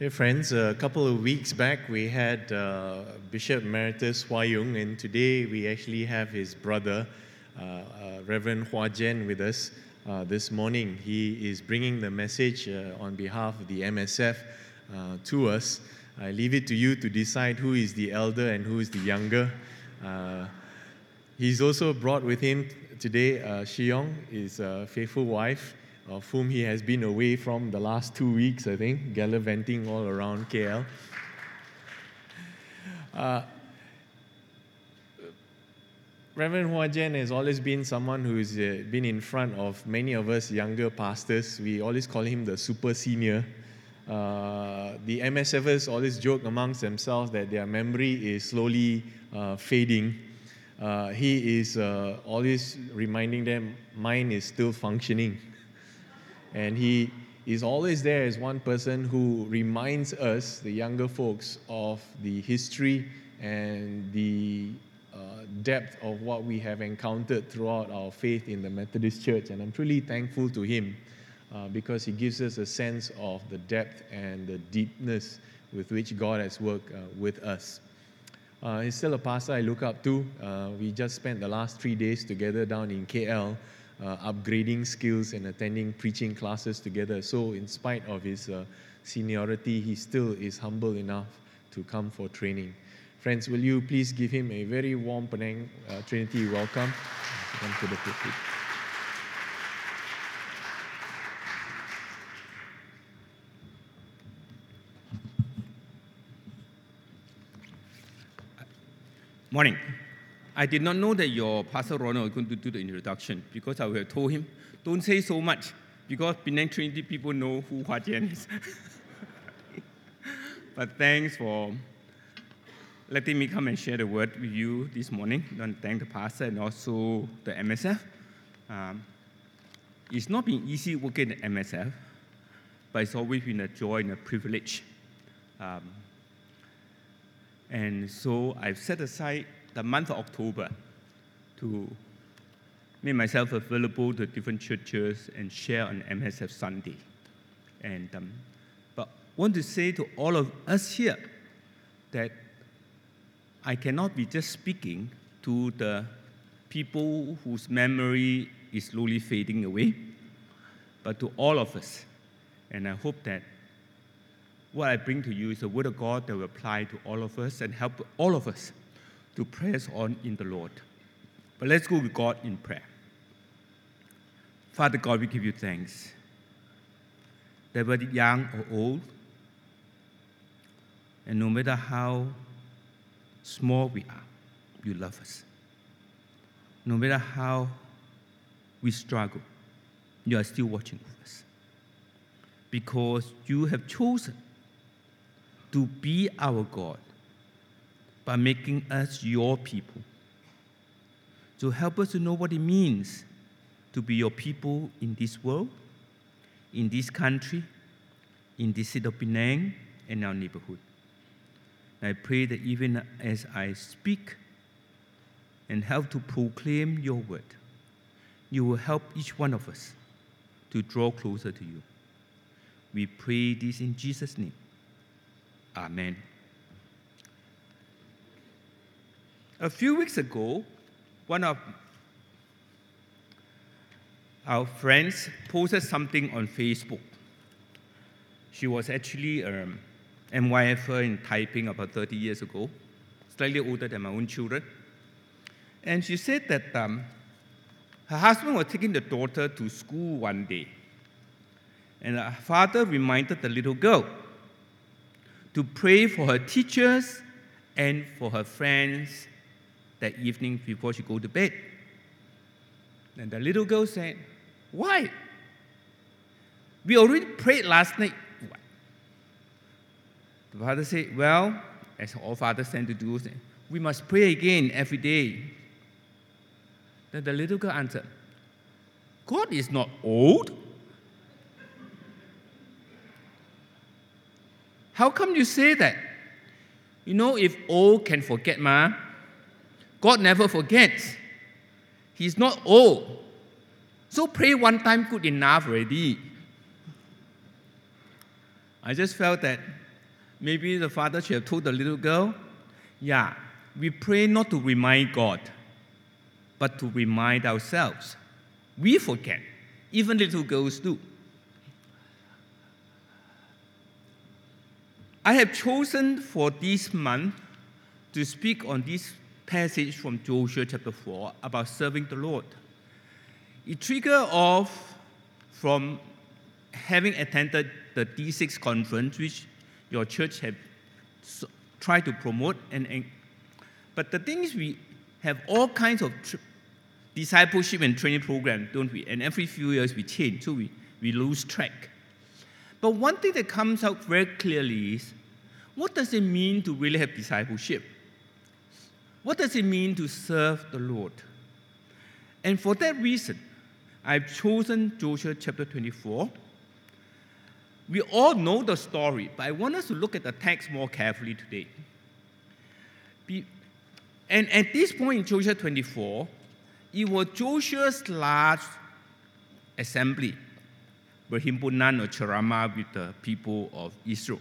Hey, friends, a couple of weeks back we had uh, Bishop Emeritus Hwa Yung, and today we actually have his brother, uh, uh, Reverend Hua Jen, with us uh, this morning. He is bringing the message uh, on behalf of the MSF uh, to us. I leave it to you to decide who is the elder and who is the younger. He's also brought with him today uh, Shiyong, his faithful wife of whom he has been away from the last two weeks, I think, gallivanting all around KL. Uh, Reverend Hua Jen has always been someone who's uh, been in front of many of us younger pastors. We always call him the super senior. Uh, the MSFers always joke amongst themselves that their memory is slowly uh, fading. Uh, he is uh, always reminding them, mine is still functioning. And he is always there as one person who reminds us, the younger folks, of the history and the uh, depth of what we have encountered throughout our faith in the Methodist Church. And I'm truly thankful to him uh, because he gives us a sense of the depth and the deepness with which God has worked uh, with us. Uh, he's still a pastor I look up to. Uh, we just spent the last three days together down in KL uh, upgrading skills and attending preaching classes together. So, in spite of his uh, seniority, he still is humble enough to come for training. Friends, will you please give him a very warm Penang uh, Trinity welcome? Come to the pulpit. Morning. I did not know that your Pastor Ronald was going to do the introduction because I would have told him, don't say so much because Penang Trinity people know who Hua Jen is. but thanks for letting me come and share the word with you this morning. And thank the pastor and also the MSF. Um, it's not been easy working at MSF, but it's always been a joy and a privilege. Um, and so I've set aside the month of October to make myself available to different churches and share on MSF Sunday. And um, but want to say to all of us here that I cannot be just speaking to the people whose memory is slowly fading away, but to all of us. And I hope that what I bring to you is the word of God that will apply to all of us and help all of us to press on in the Lord. But let's go with God in prayer. Father God, we give you thanks that whether young or old, and no matter how small we are, you love us. No matter how we struggle, you are still watching over us. Because you have chosen to be our God by making us your people. So help us to know what it means to be your people in this world, in this country, in this city of Penang, and our neighborhood. I pray that even as I speak and help to proclaim your word, you will help each one of us to draw closer to you. We pray this in Jesus' name. Amen. A few weeks ago, one of our friends posted something on Facebook. She was actually um, MYFer in Taiping about 30 years ago, slightly older than my own children. And she said that um, her husband was taking the daughter to school one day. And her father reminded the little girl to pray for her teachers and for her friends that evening before she go to bed. And the little girl said, Why? We already prayed last night. The father said, Well, as all fathers tend to do, we must pray again every day. Then the little girl answered, God is not old. How come you say that? You know, if old can forget, ma, God never forgets. He's not old. So pray one time good enough already. I just felt that Maybe the father should have told the little girl, Yeah, we pray not to remind God, but to remind ourselves. We forget. Even little girls do. I have chosen for this month to speak on this passage from Joshua chapter 4 about serving the Lord. It triggered off from having attended the D6 conference, which your church have tried to promote. And, and, but the thing is, we have all kinds of tr- discipleship and training program, don't we? And every few years we change, so we, we lose track. But one thing that comes out very clearly is what does it mean to really have discipleship? What does it mean to serve the Lord? And for that reason, I've chosen Joshua chapter 24. We all know the story, but I want us to look at the text more carefully today. And at this point in Joshua 24, it was Joshua's large assembly, Berhimpunan or Ceramah with the people of Israel.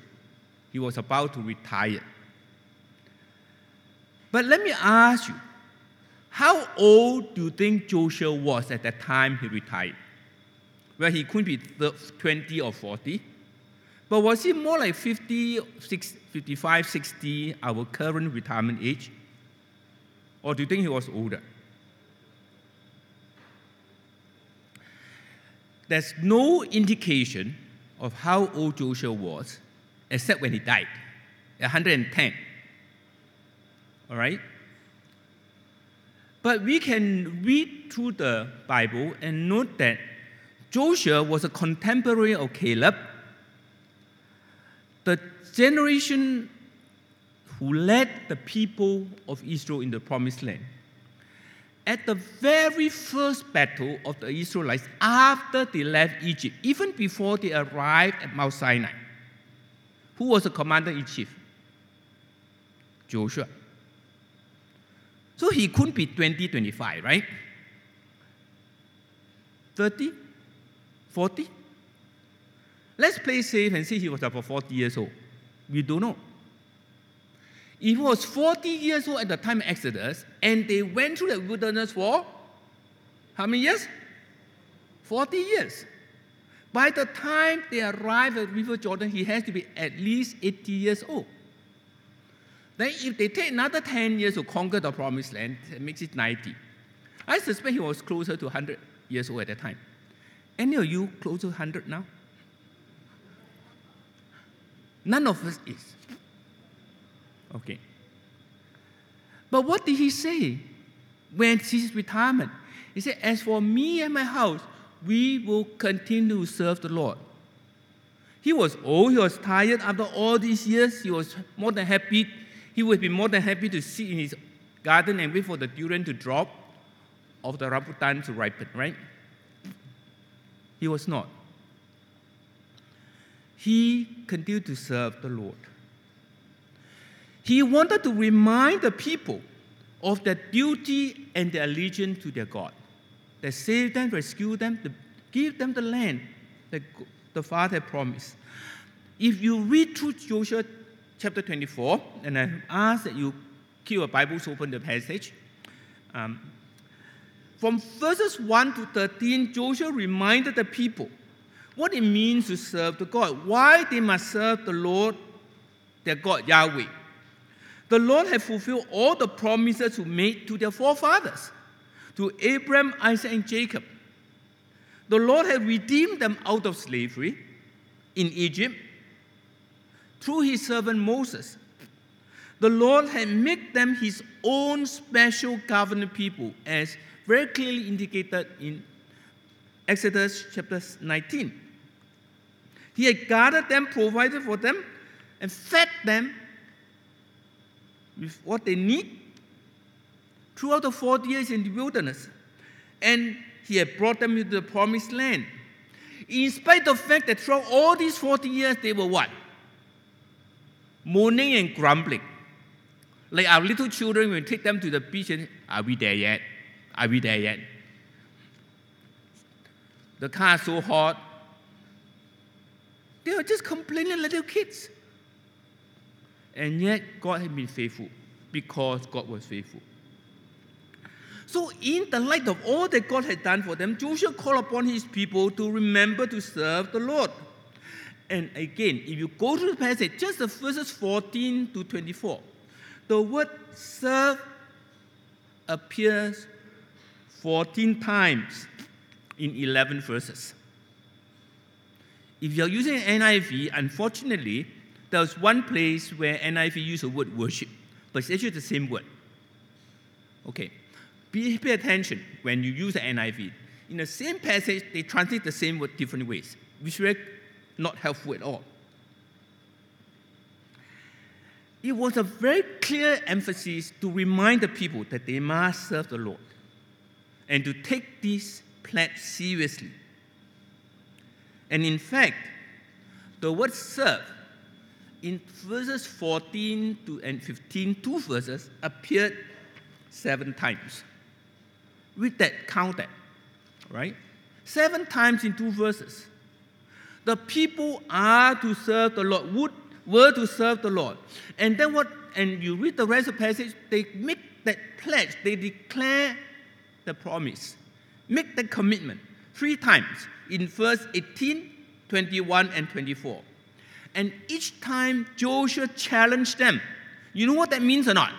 He was about to retire. But let me ask you, how old do you think Joshua was at the time he retired? Well, he couldn't be 20 or 40. But was he more like 50, 60, 55, 60, our current retirement age? Or do you think he was older? There's no indication of how old Joshua was except when he died, 110. All right? But we can read through the Bible and note that Joshua was a contemporary of Caleb. The generation who led the people of Israel in the promised land. At the very first battle of the Israelites after they left Egypt, even before they arrived at Mount Sinai, who was the commander in chief? Joshua. So he couldn't be 20, 25, right? 30? 40? Let's play safe and say he was about 40 years old. We don't know. If he was 40 years old at the time of Exodus, and they went through the wilderness for how many years? 40 years. By the time they arrived at River Jordan, he has to be at least 80 years old. Then, if they take another 10 years to conquer the promised land, it makes it 90. I suspect he was closer to 100 years old at that time. Any of you close to 100 now? None of us is. Okay. But what did he say when his retirement? He said, As for me and my house, we will continue to serve the Lord. He was old, he was tired after all these years. He was more than happy. He would be more than happy to sit in his garden and wait for the durian to drop or the rambutan to ripen, right? He was not. He continued to serve the Lord. He wanted to remind the people of their duty and their allegiance to their God. That saved them, rescued them, to give them the land that the Father promised. If you read through Joshua chapter 24, and I ask that you keep your Bibles open the passage. Um, from verses 1 to 13, Joshua reminded the people what it means to serve the God, why they must serve the Lord, their God, Yahweh. The Lord had fulfilled all the promises He made to their forefathers, to Abraham, Isaac, and Jacob. The Lord had redeemed them out of slavery in Egypt through his servant Moses. The Lord had made them his own special covenant people, as very clearly indicated in Exodus chapter 19. He had guarded them, provided for them, and fed them with what they need throughout the 40 years in the wilderness. And he had brought them into the promised land. In spite of the fact that throughout all these 40 years, they were what? Moaning and grumbling. Like our little children, we take them to the beach and, are we there yet? Are we there yet? The car so hot. They were just complaining little kids. And yet, God had been faithful because God was faithful. So, in the light of all that God had done for them, Joshua called upon his people to remember to serve the Lord. And again, if you go to the passage, just the verses 14 to 24, the word serve appears 14 times in 11 verses. If you're using NIV, unfortunately, there's one place where NIV uses the word worship, but it's actually the same word. Okay, be, pay attention when you use the NIV. In the same passage, they translate the same word different ways, which not helpful at all. It was a very clear emphasis to remind the people that they must serve the Lord and to take this pledge seriously. And in fact, the word serve in verses 14 to and 15, two verses, appeared seven times. Read that, count that, right? Seven times in two verses. The people are to serve the Lord, would, were to serve the Lord. And then what, and you read the rest of the passage, they make that pledge, they declare the promise, make the commitment three times in verse 18, 21, and 24. And each time Joshua challenged them. You know what that means or not?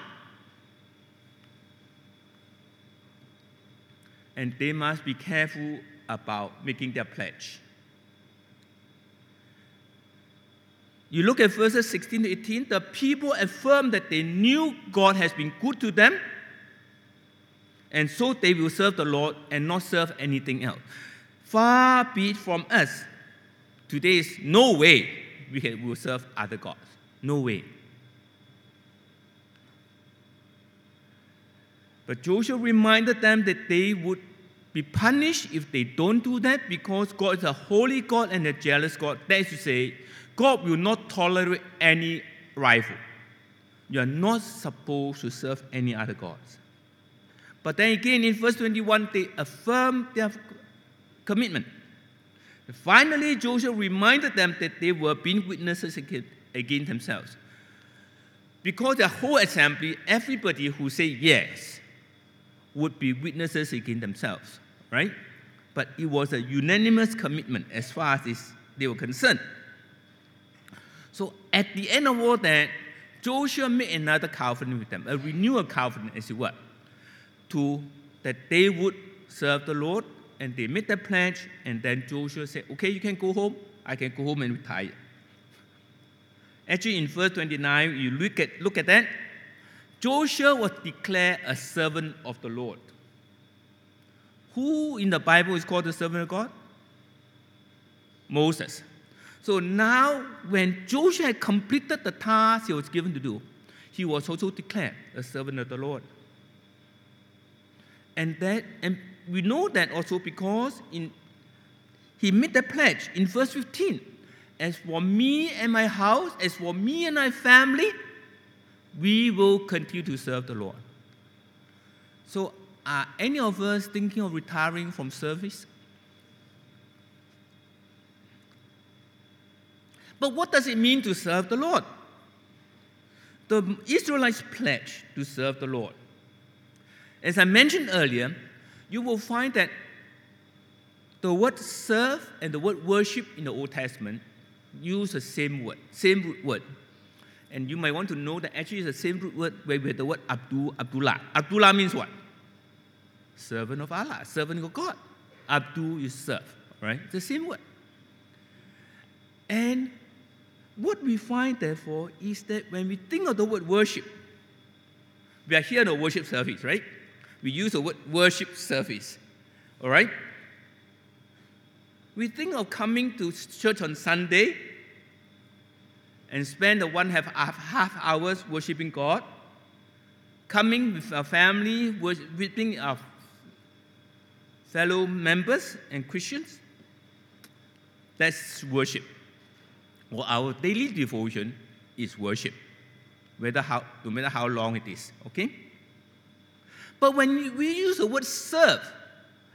And they must be careful about making their pledge. You look at verses 16 to 18, the people affirm that they knew God has been good to them, and so they will serve the Lord and not serve anything else. Far be it from us. Today is no way we can, will serve other gods. No way. But Joshua reminded them that they would be punished if they don't do that because God is a holy God and a jealous God. That is to say, God will not tolerate any rival. You are not supposed to serve any other gods. But then again, in verse 21, they affirm their commitment. Finally, Joshua reminded them that they were being witnesses against themselves. Because the whole assembly, everybody who said yes, would be witnesses against themselves, right? But it was a unanimous commitment as far as they were concerned. So at the end of all that, Joshua made another covenant with them, a renewal covenant, as it were, to that they would serve the Lord and they made that pledge, and then Joshua said, Okay, you can go home. I can go home and retire. Actually, in verse 29, you look at, look at that. Joshua was declared a servant of the Lord. Who in the Bible is called the servant of God? Moses. So now, when Joshua had completed the task he was given to do, he was also declared a servant of the Lord. And that, and we know that also because in, he made the pledge in verse 15 As for me and my house, as for me and my family, we will continue to serve the Lord. So, are any of us thinking of retiring from service? But what does it mean to serve the Lord? The Israelites pledged to serve the Lord. As I mentioned earlier, you will find that the word serve and the word worship in the Old Testament use the same word, same root word. And you might want to know that actually it's the same root word where we have the word Abdul, Abdullah. Abdullah means what? Servant of Allah, servant of God. Abdul is serve, right? It's the same word. And what we find, therefore, is that when we think of the word worship, we are here in a worship service, right? we use the word worship service. All right? We think of coming to church on Sunday and spend the one half, half hours worshiping God, coming with our family, worshiping our fellow members and Christians. That's worship. Well, our daily devotion is worship, whether how, no matter how long it is. Okay? But when we use the word serve,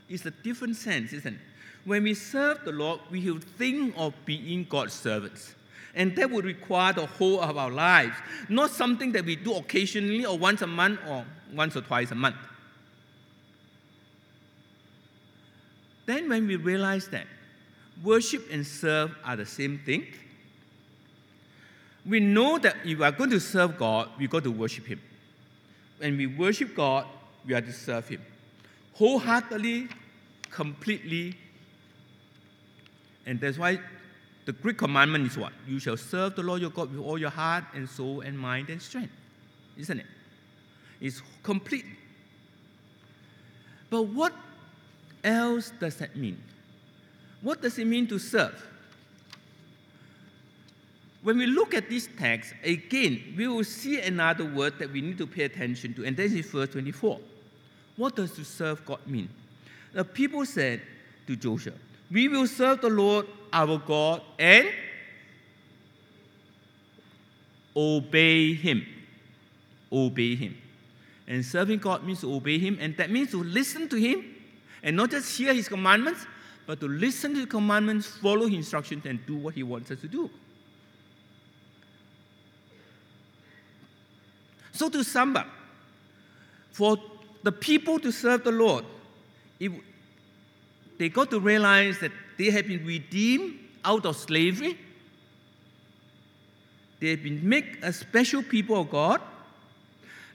it's a different sense, isn't it? When we serve the Lord, we will think of being God's servants. And that would require the whole of our lives, not something that we do occasionally or once a month or once or twice a month. Then, when we realize that worship and serve are the same thing, we know that if we are going to serve God, we got to worship Him. When we worship God, we are to serve Him wholeheartedly, completely. And that's why the great commandment is what? You shall serve the Lord your God with all your heart and soul and mind and strength. Isn't it? It's complete. But what else does that mean? What does it mean to serve? When we look at this text, again, we will see another word that we need to pay attention to, and that is verse 24. What does to serve God mean? The people said to Joshua, We will serve the Lord our God and obey him. Obey him. And serving God means to obey him, and that means to listen to him and not just hear his commandments, but to listen to the commandments, follow his instructions, and do what he wants us to do. So, to sum up, for the people to serve the Lord, it, they got to realize that they have been redeemed out of slavery. They have been made a special people of God.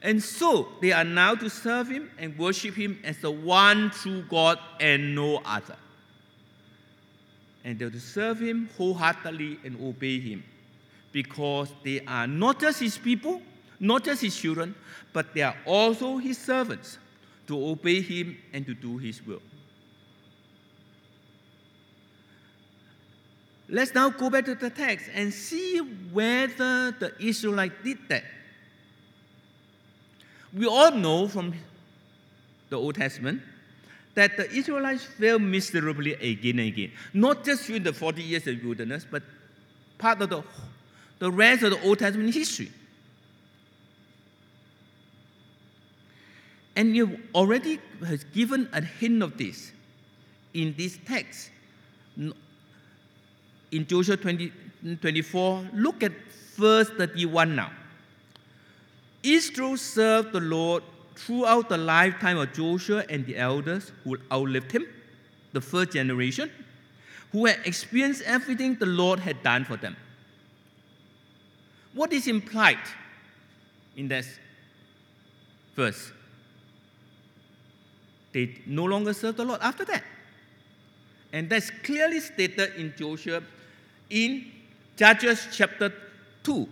And so they are now to serve Him and worship Him as the one true God and no other. And they're to serve Him wholeheartedly and obey Him because they are not just His people, not just his children, but they are also his servants to obey him and to do his will. Let's now go back to the text and see whether the Israelites did that. We all know from the Old Testament that the Israelites failed miserably again and again. Not just during the 40 years of wilderness, but part of the, the rest of the Old Testament history. And you already has given a hint of this in this text. In Joshua 20, 24, look at verse 31 now. Israel served the Lord throughout the lifetime of Joshua and the elders who outlived him, the first generation, who had experienced everything the Lord had done for them. What is implied in this verse? They no longer serve the Lord after that. And that's clearly stated in Joshua in Judges chapter 2.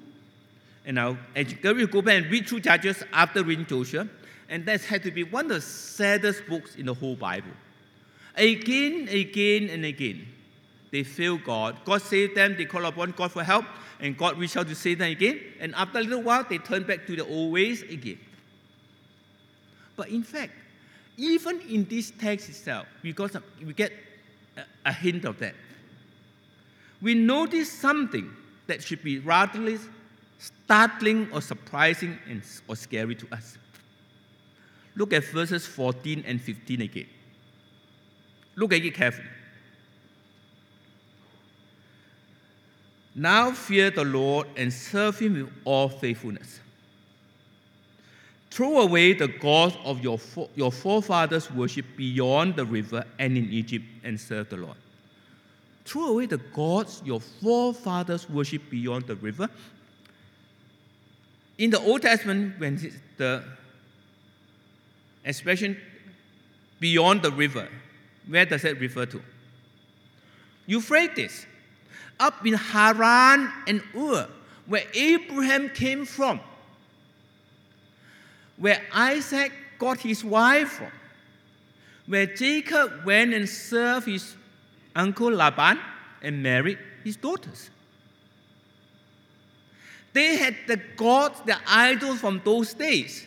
And now, encourage you go back and read through Judges after reading Joshua. And that had to be one of the saddest books in the whole Bible. Again, again, and again, they fail God. God saved them, they call upon God for help, and God reached out to save them again. And after a little while, they turn back to the old ways again. But in fact, even in this text itself, we, got some, we get a, a hint of that. We notice something that should be rather startling or surprising and, or scary to us. Look at verses 14 and 15 again. Look at it carefully. Now fear the Lord and serve him with all faithfulness. Throw away the gods of your, your forefathers' worship beyond the river and in Egypt and serve the Lord. Throw away the gods your forefathers worship beyond the river. In the Old Testament, when the expression beyond the river, where does it refer to? Euphrates, up in Haran and Ur, where Abraham came from where Isaac got his wife from, where Jacob went and served his uncle Laban and married his daughters. They had the gods, the idols from those days.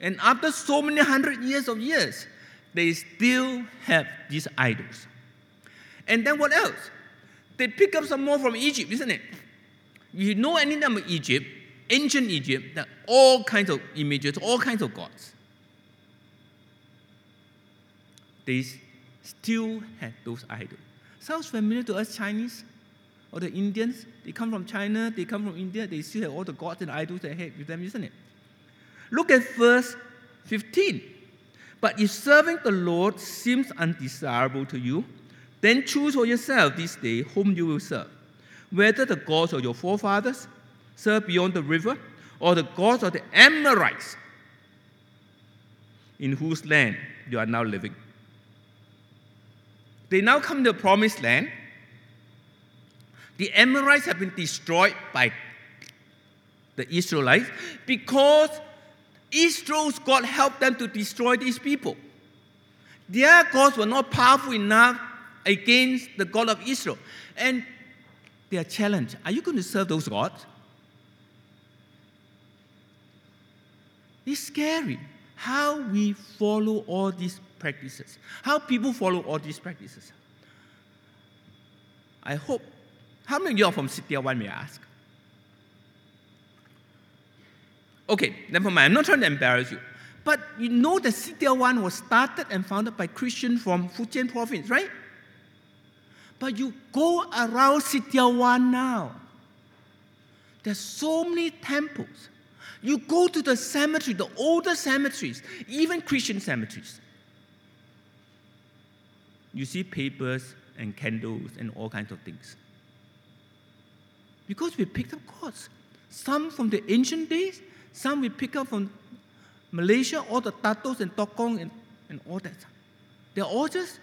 And after so many hundred years of years, they still have these idols. And then what else? They pick up some more from Egypt, isn't it? If you know anything about Egypt, ancient Egypt, are all kinds of images, all kinds of gods. They still had those idols. Sounds familiar to us Chinese? Or the Indians, they come from China, they come from India, they still have all the gods and idols they have with them, isn't it? Look at verse 15. But if serving the Lord seems undesirable to you, then choose for yourself this day whom you will serve, whether the gods of your forefathers served beyond the river, or the gods of the Amorites, in whose land you are now living. They now come to the promised land. The Amorites have been destroyed by the Israelites because Israel's God helped them to destroy these people. Their gods were not powerful enough against the God of Israel. And they are challenged Are you going to serve those gods? It's scary how we follow all these practices, how people follow all these practices. I hope. How many of you are from Sitiawan, may I ask? Okay, never mind. I'm not trying to embarrass you. But you know that Sitiawan was started and founded by Christians from Fujian province, right? But you go around Sitiawan now. There's so many temples. You go to the cemetery, the older cemeteries, even Christian cemeteries. You see papers and candles and all kinds of things. Because we picked up gods. Some from the ancient days, some we pick up from Malaysia, all the Datos and Tokong and, and all that. They're all just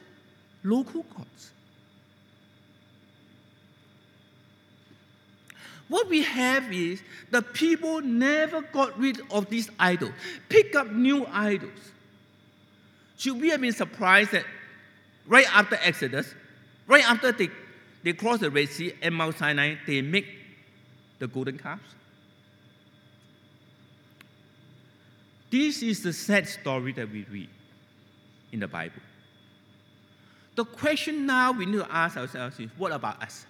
local gods. What we have is the people never got rid of these idols, pick up new idols. Should we have been surprised that right after Exodus, right after they, they cross the Red Sea and Mount Sinai, they make the golden calves? This is the sad story that we read in the Bible. The question now we need to ask ourselves is what about us?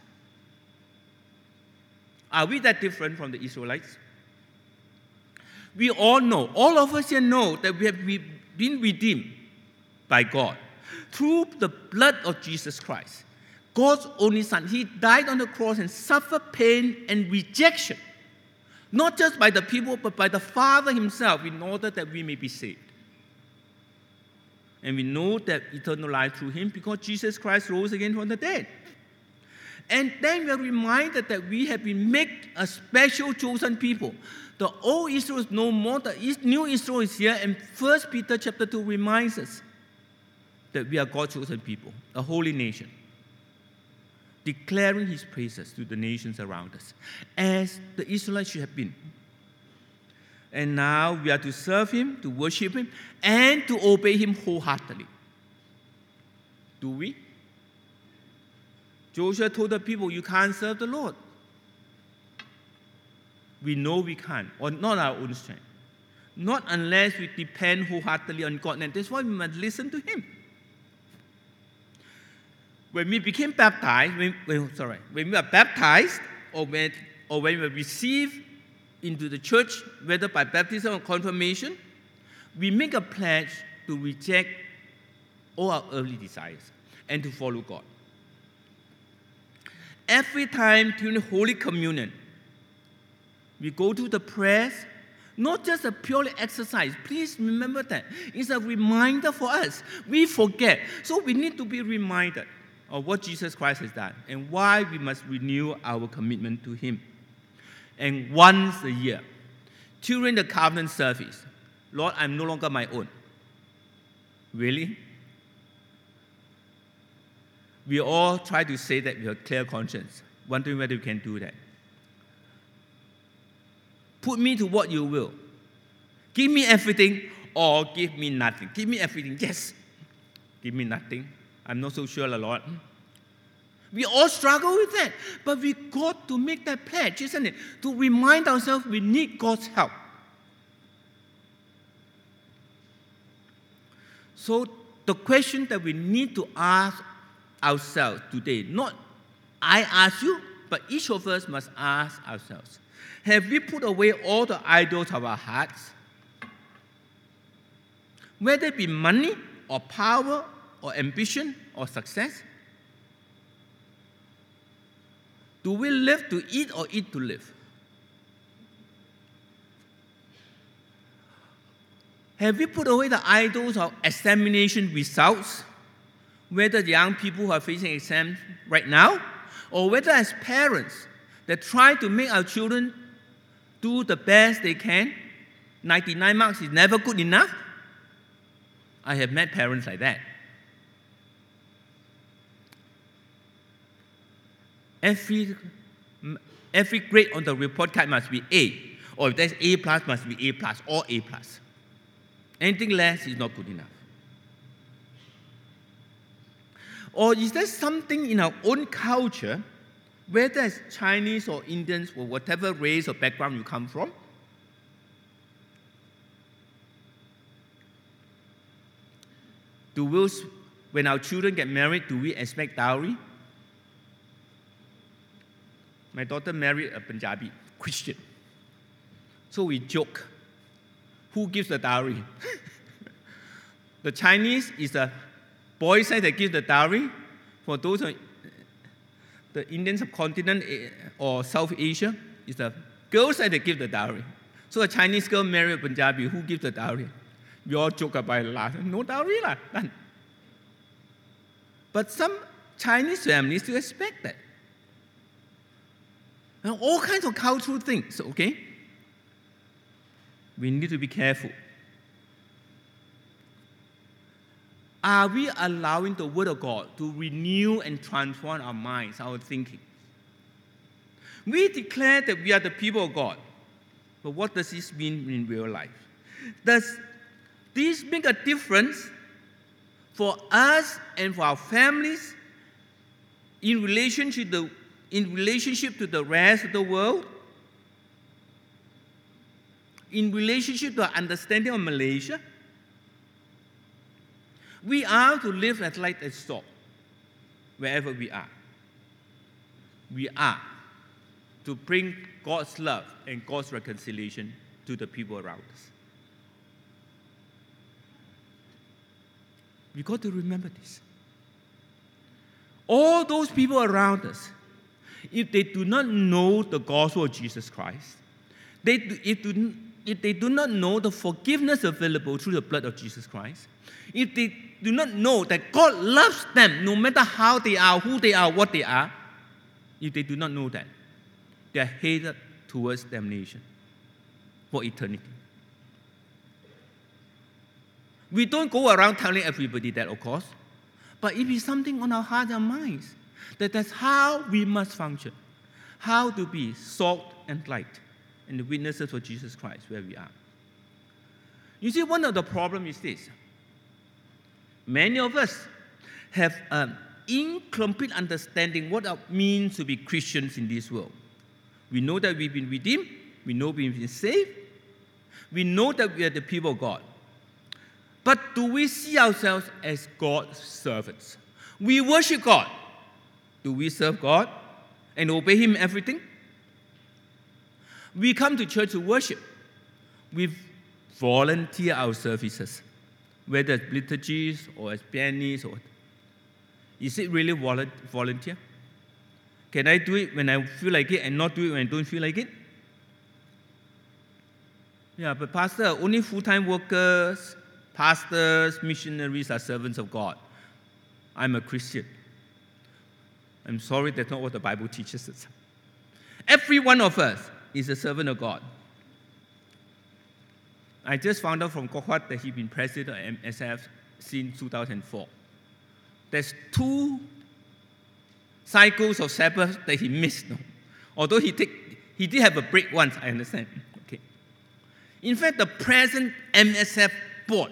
Are we that different from the Israelites? We all know, all of us here know that we have been redeemed by God through the blood of Jesus Christ. God's only Son. He died on the cross and suffered pain and rejection, not just by the people, but by the Father Himself, in order that we may be saved. And we know that eternal life through Him because Jesus Christ rose again from the dead. And then we're reminded that we have been made a special chosen people. The old Israel is no more, the new Israel is here, and First Peter chapter 2 reminds us that we are God's chosen people, a holy nation, declaring his praises to the nations around us, as the Israelites should have been. And now we are to serve him, to worship him, and to obey him wholeheartedly. Do we? Joshua told the people, You can't serve the Lord. We know we can't, or not our own strength. Not unless we depend wholeheartedly on God. And that's why we must listen to Him. When we became baptized, when, when, sorry, when we are baptized, or when, or when we receive into the church, whether by baptism or confirmation, we make a pledge to reject all our earthly desires and to follow God every time during Holy Communion, we go to the prayers, not just a purely exercise. Please remember that. It's a reminder for us. We forget. So we need to be reminded of what Jesus Christ has done and why we must renew our commitment to Him. And once a year, during the covenant service, Lord, I'm no longer my own. Really? We all try to say that we have clear conscience, wondering whether we can do that. Put me to what you will. Give me everything or give me nothing. Give me everything. Yes. Give me nothing. I'm not so sure, Lord. We all struggle with that. But we got to make that pledge, isn't it? To remind ourselves we need God's help. So the question that we need to ask ourselves today. Not I ask you, but each of us must ask ourselves Have we put away all the idols of our hearts? Whether it be money or power or ambition or success? Do we live to eat or eat to live? Have we put away the idols of examination results? Whether the young people who are facing exams right now, or whether as parents that try to make our children do the best they can, 99 marks is never good enough. I have met parents like that. Every, every grade on the report card must be A, or if there's A plus, must be A plus, or A plus. Anything less is not good enough. Or is there something in our own culture, whether it's Chinese or Indians or whatever race or background you come from? Do we, when our children get married, do we expect dowry? My daughter married a Punjabi Christian. So we joke who gives the dowry? the Chinese is the boy side that give the dowry. For those of the Indian subcontinent eh, or South Asia, is the girl side that give the dowry. So a Chinese girl married a Punjabi, who gives the dowry? We all joke about it. No dowry, lah. None. But some Chinese families still expect that. And all kinds of cultural things, okay? We need to be careful. Are we allowing the Word of God to renew and transform our minds, our thinking? We declare that we are the people of God, but what does this mean in real life? Does this make a difference for us and for our families in relationship to the, in relationship to the rest of the world? In relationship to our understanding of Malaysia? We are to live as light as salt wherever we are. We are to bring God's love and God's reconciliation to the people around us. We got to remember this. All those people around us, if they do not know the gospel of Jesus Christ, they, if, do, if they do not know the forgiveness available through the blood of Jesus Christ, if they do not know that God loves them no matter how they are, who they are, what they are, if they do not know that, they are headed towards damnation for eternity. We don't go around telling everybody that, of course, but it is something on our hearts and minds that that's how we must function, how to be salt and light and the witnesses for Jesus Christ where we are. You see, one of the problems is this. Many of us have an incomplete understanding what it means to be Christians in this world. We know that we've been redeemed, we know we've been saved, we know that we are the people of God. But do we see ourselves as God's servants? We worship God. Do we serve God and obey Him everything? We come to church to worship. We volunteer our services, whether it's liturgies or as pianists or is it really volunteer? Can I do it when I feel like it and not do it when I don't feel like it? Yeah, but pastor, only full-time workers Pastors, missionaries are servants of God. I'm a Christian. I'm sorry, that's not what the Bible teaches us. Every one of us is a servant of God. I just found out from Kok that he's been president of MSF since 2004. There's two cycles of Sabbath that he missed. No? Although he, take, he did have a break once, I understand. Okay. In fact, the present MSF board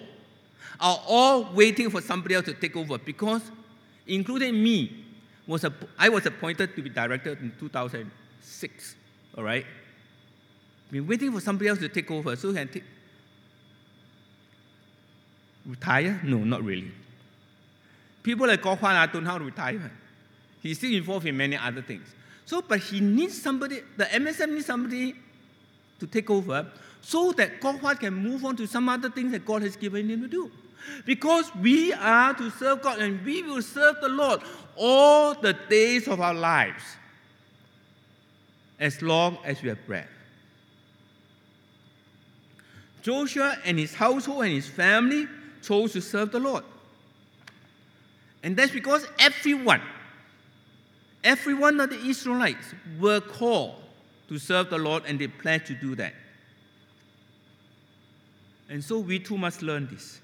are all waiting for somebody else to take over because, including me, was a, I was appointed to be director in 2006. All right? Been waiting for somebody else to take over so he can take. Retire? No, not really. People like Huat don't know to retire. He's still involved in many other things. So, but he needs somebody, the MSF needs somebody to take over so that Huat can move on to some other things that God has given him to do. Because we are to serve God and we will serve the Lord all the days of our lives. as long as we have breath. Joshua and his household and his family chose to serve the Lord. And that's because everyone, every one of the Israelites were called to serve the Lord and they pledged to do that. And so we too must learn this.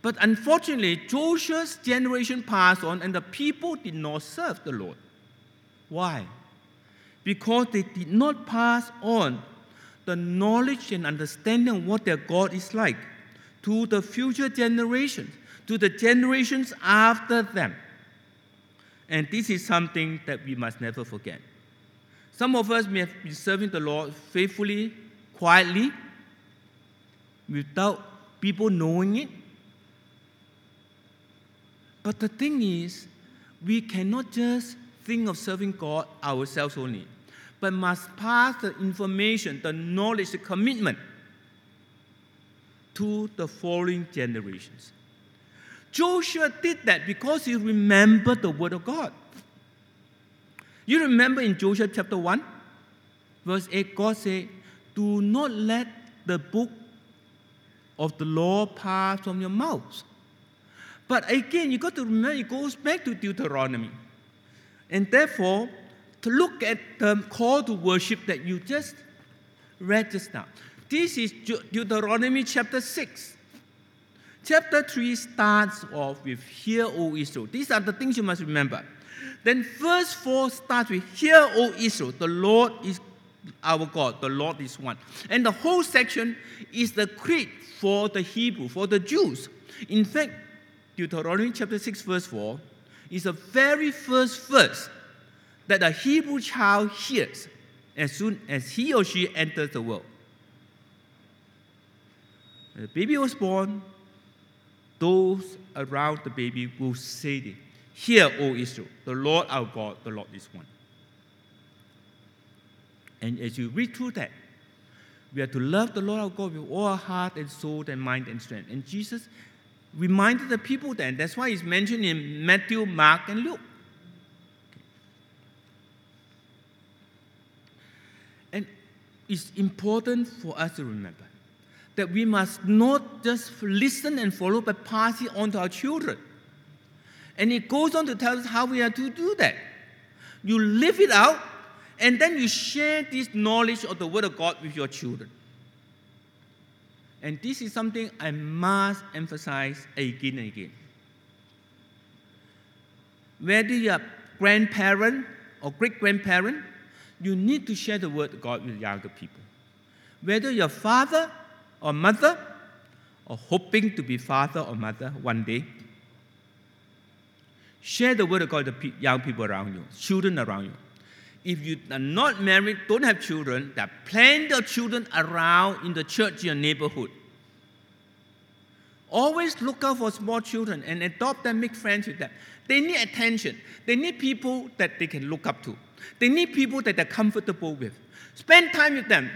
But unfortunately, Joshua's generation passed on and the people did not serve the Lord. Why? Because they did not pass on the knowledge and understanding of what their God is like to the future generations, to the generations after them. And this is something that we must never forget. Some of us may have been serving the Lord faithfully, quietly, without people knowing it. But the thing is, we cannot just think of serving God ourselves only, but must pass the information, the knowledge, the commitment to the following generations. Joshua did that because he remembered the word of God. You remember in Joshua chapter 1, verse 8, God said, Do not let the book of the law pass from your mouth. But again, you got to remember, it goes back to Deuteronomy. And therefore, to look at the call to worship that you just read just now. This is Deuteronomy chapter 6. Chapter 3 starts off with, Hear, O Israel. These are the things you must remember. Then verse 4 starts with, Hear, O Israel, the Lord is our God, the Lord is one. And the whole section is the creed for the Hebrew, for the Jews. In fact, Deuteronomy chapter 6, verse 4 is the very first verse that a Hebrew child hears as soon as he or she enters the world. The baby was born, those around the baby will say this Hear, O Israel, the Lord our God, the Lord is one. And as you read through that, we are to love the Lord our God with all our heart and soul and mind and strength. And Jesus reminded the people then. That's why it's mentioned in Matthew, Mark, and Luke. And it's important for us to remember that we must not just listen and follow, but pass it on to our children. And it goes on to tell us how we are to do that. You live it out, and then you share this knowledge of the Word of God with your children. And this is something I must emphasize again and again. Whether you're grandparent or great grandparent, you need to share the word of God with younger people. Whether you're father or mother, or hoping to be father or mother one day, share the word of God the young people around you, children around you. If you are not married, don't have children, there are plenty of children around in the church, in your neighborhood. Always look out for small children and adopt them, make friends with them. They need attention. They need people that they can look up to. They need people that they're comfortable with. Spend time with them.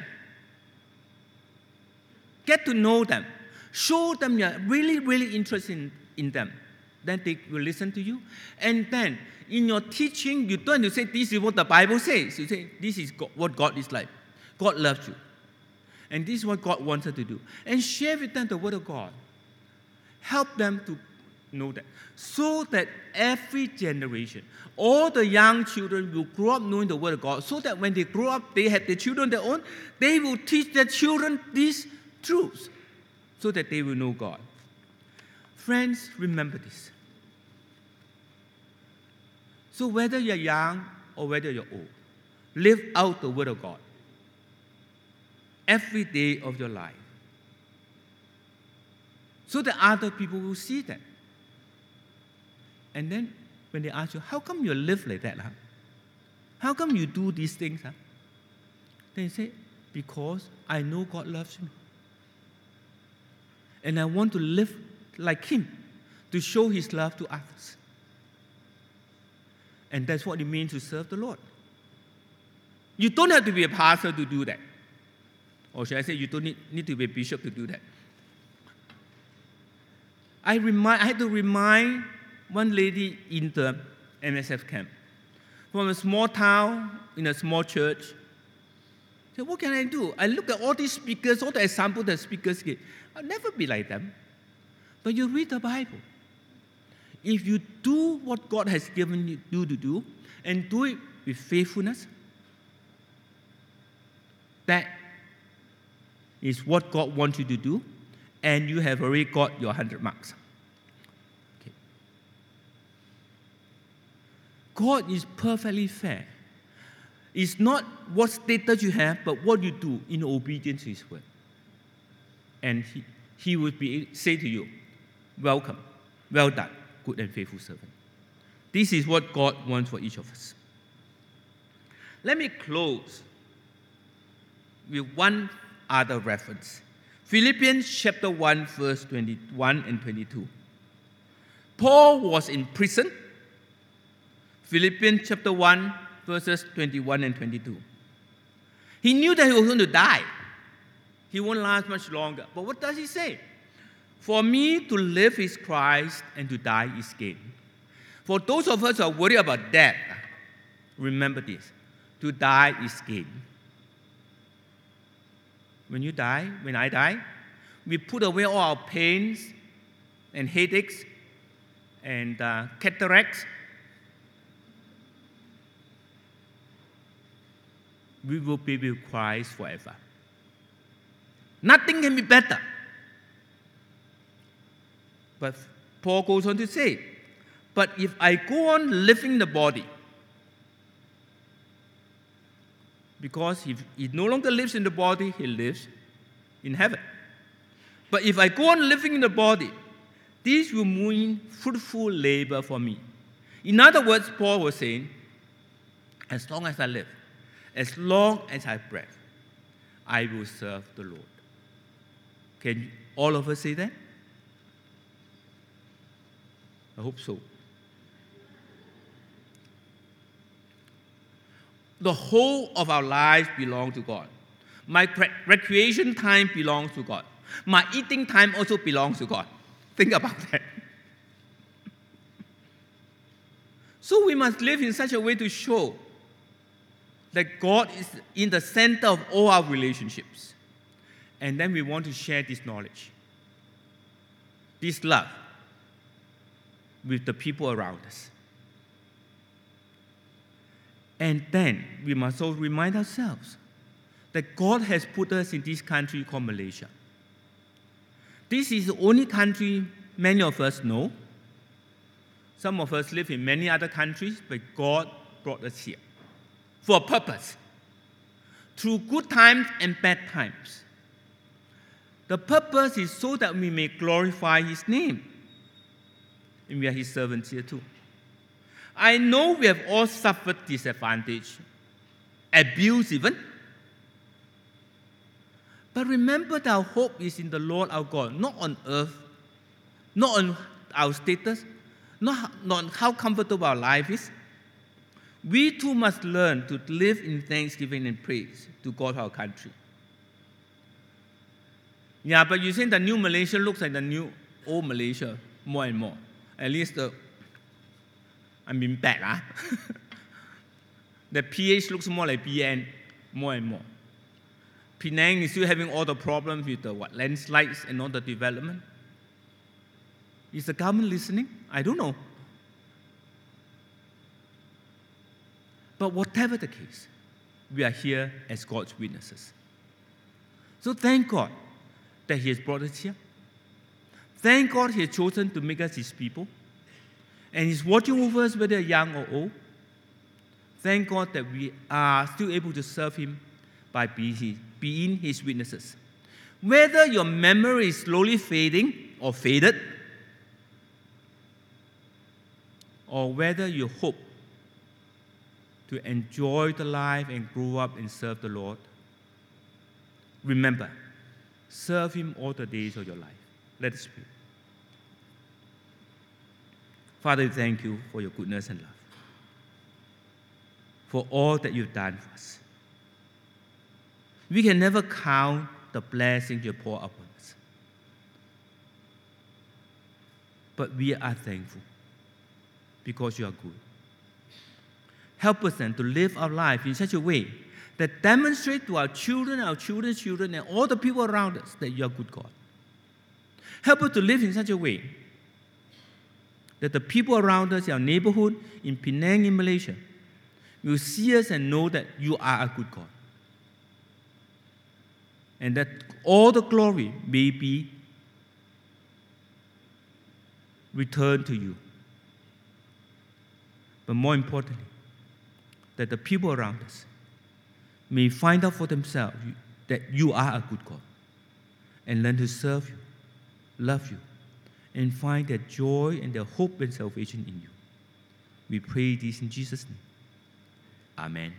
Get to know them. Show them you're really, really interested in, in them. Then they will listen to you. And then in your teaching, you don't say, This is what the Bible says. You say, This is what God is like. God loves you. And this is what God wanted to do. And share with them the Word of God. Help them to know that. So that every generation, all the young children will grow up knowing the Word of God. So that when they grow up, they have their children their own, they will teach their children these truths so that they will know God. Friends, remember this. So, whether you're young or whether you're old, live out the Word of God every day of your life so that other people will see that. And then when they ask you, How come you live like that? Huh? How come you do these things? Huh? Then you say, Because I know God loves me. And I want to live like Him to show His love to others. And that's what it means to serve the Lord. You don't have to be a pastor to do that. Or should I say, you don't need, need to be a bishop to do that. I, remind, I had to remind one lady in the MSF camp from a small town in a small church. So what can I do? I look at all these speakers, all the examples that speakers give. I'll never be like them. But you read the Bible. If you do what God has given you to do and do it with faithfulness, that is what God wants you to do, and you have already got your 100 marks. Okay. God is perfectly fair. It's not what status you have, but what you do in obedience to His word. And He, he would be, say to you, Welcome, well done, good and faithful servant. This is what God wants for each of us. Let me close with one other reference Philippians chapter 1, verse 21 and 22. Paul was in prison. Philippians chapter 1, verses 21 and 22. He knew that he was going to die. He won't last much longer. But what does he say? For me to live is Christ and to die is gain. For those of us who are worried about death, remember this to die is gain when you die, when I die, we put away all our pains and headaches and uh, cataracts. We will be with Christ forever. Nothing can be better. But Paul goes on to say, but if I go on living in the body, because if he no longer lives in the body, he lives in heaven. But if I go on living in the body, this will mean fruitful labor for me. In other words, Paul was saying, as long as I live, as long as I breath, I will serve the Lord. Can all of us say that? I hope so. the whole of our life belongs to God. My recreation time belongs to God. My eating time also belongs to God. Think about that. so we must live in such a way to show that God is in the center of all our relationships. And then we want to share this knowledge, this love with the people around us. And then we must also remind ourselves that God has put us in this country called Malaysia. This is the only country many of us know. Some of us live in many other countries, but God brought us here for a purpose. Through good times and bad times. The purpose is so that we may glorify His name. And we are His servants here too. I know we have all suffered disadvantage, abuse even. But remember that our hope is in the Lord our God, not on earth, not on our status, not, not on how comfortable our life is. We too must learn to live in thanksgiving and praise to God our country. Yeah, but you think the new Malaysia looks like the new old Malaysia more and more. At least the I mean bad. Ah. the PH looks more like BN, more and more. Penang is still having all the problems with the what, landslides and all the development. Is the government listening? I don't know. But whatever the case, we are here as God's witnesses. So thank God that He has brought us here. Thank God He has chosen to make us His people and He's watching over us whether young or old. Thank God that we are still able to serve Him by being His witnesses. Whether your memory is slowly fading or faded, or whether you hope to enjoy the life and grow up and serve the Lord, remember, serve Him all the days of your life. Let us pray. Father, we thank you for your goodness and love, for all that you've done for us. We can never count the blessings you pour upon us. But we are thankful because you are good. Help us then to live our life in such a way that demonstrate to our children, our children's children, and all the people around us that you are a good God. Help us to live in such a way that the people around us, our neighborhood, in Penang, in Malaysia, will see us and know that you are a good God. And that all the glory may be returned to you. But more importantly, that the people around us may find out for themselves that you are a good God and learn to serve you, love you, and find their joy and their hope and salvation in you. We pray this in Jesus' name. Amen.